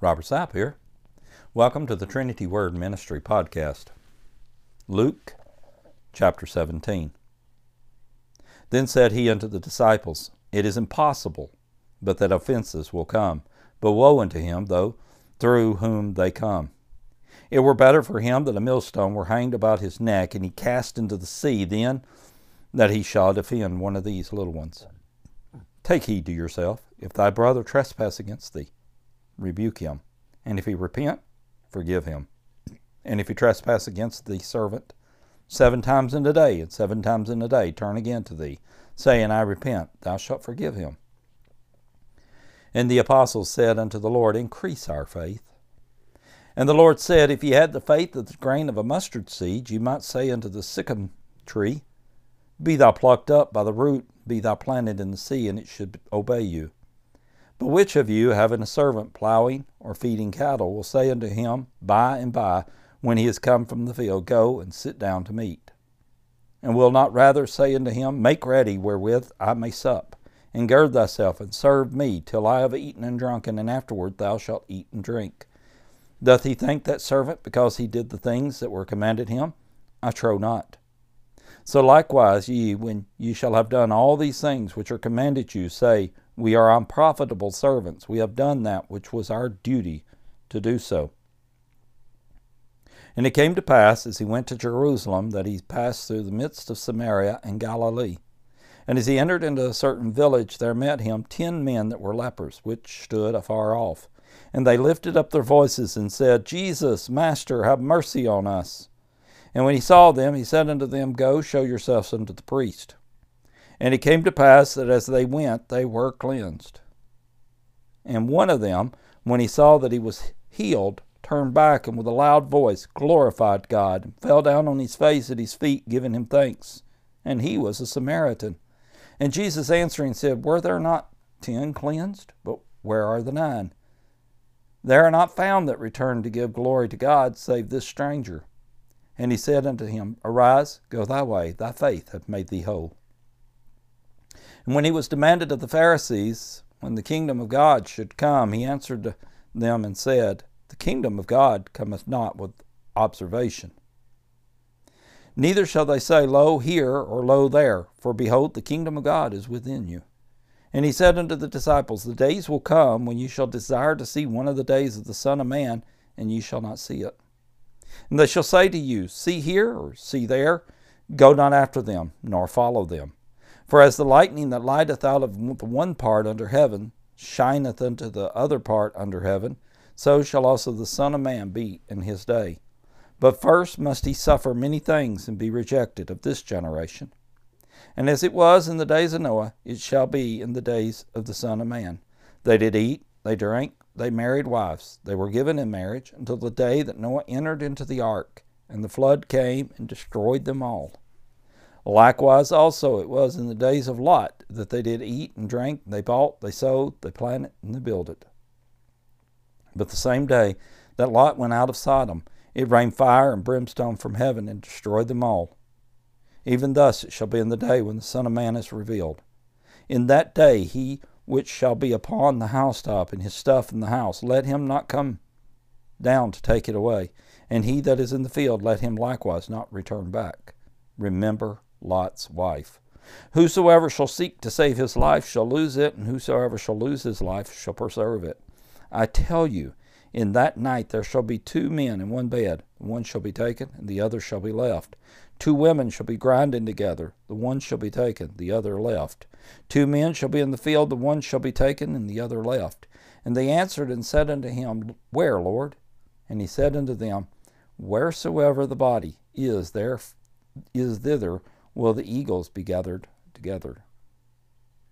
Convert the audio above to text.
Robert Sapp here. Welcome to the Trinity Word Ministry podcast. Luke chapter 17. Then said he unto the disciples, It is impossible, but that offenses will come. But woe unto him, though, through whom they come. It were better for him that a millstone were hanged about his neck, and he cast into the sea, than that he shall offend one of these little ones. Take heed to yourself. If thy brother trespass against thee, rebuke him. And if he repent, forgive him. And if he trespass against the servant seven times in a day, and seven times in a day turn again to thee, saying, I repent, thou shalt forgive him. And the apostles said unto the Lord, Increase our faith. And the Lord said, If ye had the faith of the grain of a mustard seed, ye might say unto the sycamore tree, Be thou plucked up by the root, be thou planted in the sea, and it should obey you. But which of you, having a servant plowing or feeding cattle, will say unto him by and by, when he is come from the field, Go and sit down to meat? And will not rather say unto him, Make ready wherewith I may sup, and gird thyself, and serve me till I have eaten and drunken, and afterward thou shalt eat and drink? Doth he thank that servant because he did the things that were commanded him? I trow not. So likewise ye, when ye shall have done all these things which are commanded you, say, we are unprofitable servants. We have done that which was our duty to do so. And it came to pass, as he went to Jerusalem, that he passed through the midst of Samaria and Galilee. And as he entered into a certain village, there met him ten men that were lepers, which stood afar off. And they lifted up their voices and said, Jesus, Master, have mercy on us. And when he saw them, he said unto them, Go, show yourselves unto the priest. And it came to pass that as they went, they were cleansed. And one of them, when he saw that he was healed, turned back and with a loud voice glorified God, and fell down on his face at his feet, giving him thanks. And he was a Samaritan. And Jesus answering said, Were there not ten cleansed? But where are the nine? There are not found that returned to give glory to God, save this stranger. And he said unto him, Arise, go thy way, thy faith hath made thee whole. And when he was demanded of the Pharisees when the kingdom of God should come, he answered them and said, The kingdom of God cometh not with observation. Neither shall they say, Lo here, or Lo there, for behold, the kingdom of God is within you. And he said unto the disciples, The days will come when ye shall desire to see one of the days of the Son of Man, and ye shall not see it. And they shall say to you, See here, or see there, go not after them, nor follow them. For as the lightning that lighteth out of the one part under heaven shineth unto the other part under heaven, so shall also the Son of Man be in his day. But first must he suffer many things and be rejected of this generation. And as it was in the days of Noah, it shall be in the days of the Son of Man. They did eat, they drank, they married wives, they were given in marriage until the day that Noah entered into the ark, and the flood came and destroyed them all. Likewise also it was in the days of Lot that they did eat and drink, they bought, they sold, they planted, and they builded. But the same day that Lot went out of Sodom, it rained fire and brimstone from heaven and destroyed them all. Even thus it shall be in the day when the Son of Man is revealed. In that day he which shall be upon the housetop and his stuff in the house, let him not come down to take it away. And he that is in the field, let him likewise not return back. Remember Lot's wife. Whosoever shall seek to save his life shall lose it, and whosoever shall lose his life shall preserve it. I tell you, in that night there shall be two men in one bed, one shall be taken, and the other shall be left. Two women shall be grinding together, the one shall be taken, the other left. Two men shall be in the field, the one shall be taken, and the other left. And they answered and said unto him, Where, Lord? And he said unto them, Wheresoever the body is, there is thither will the eagles be gathered together.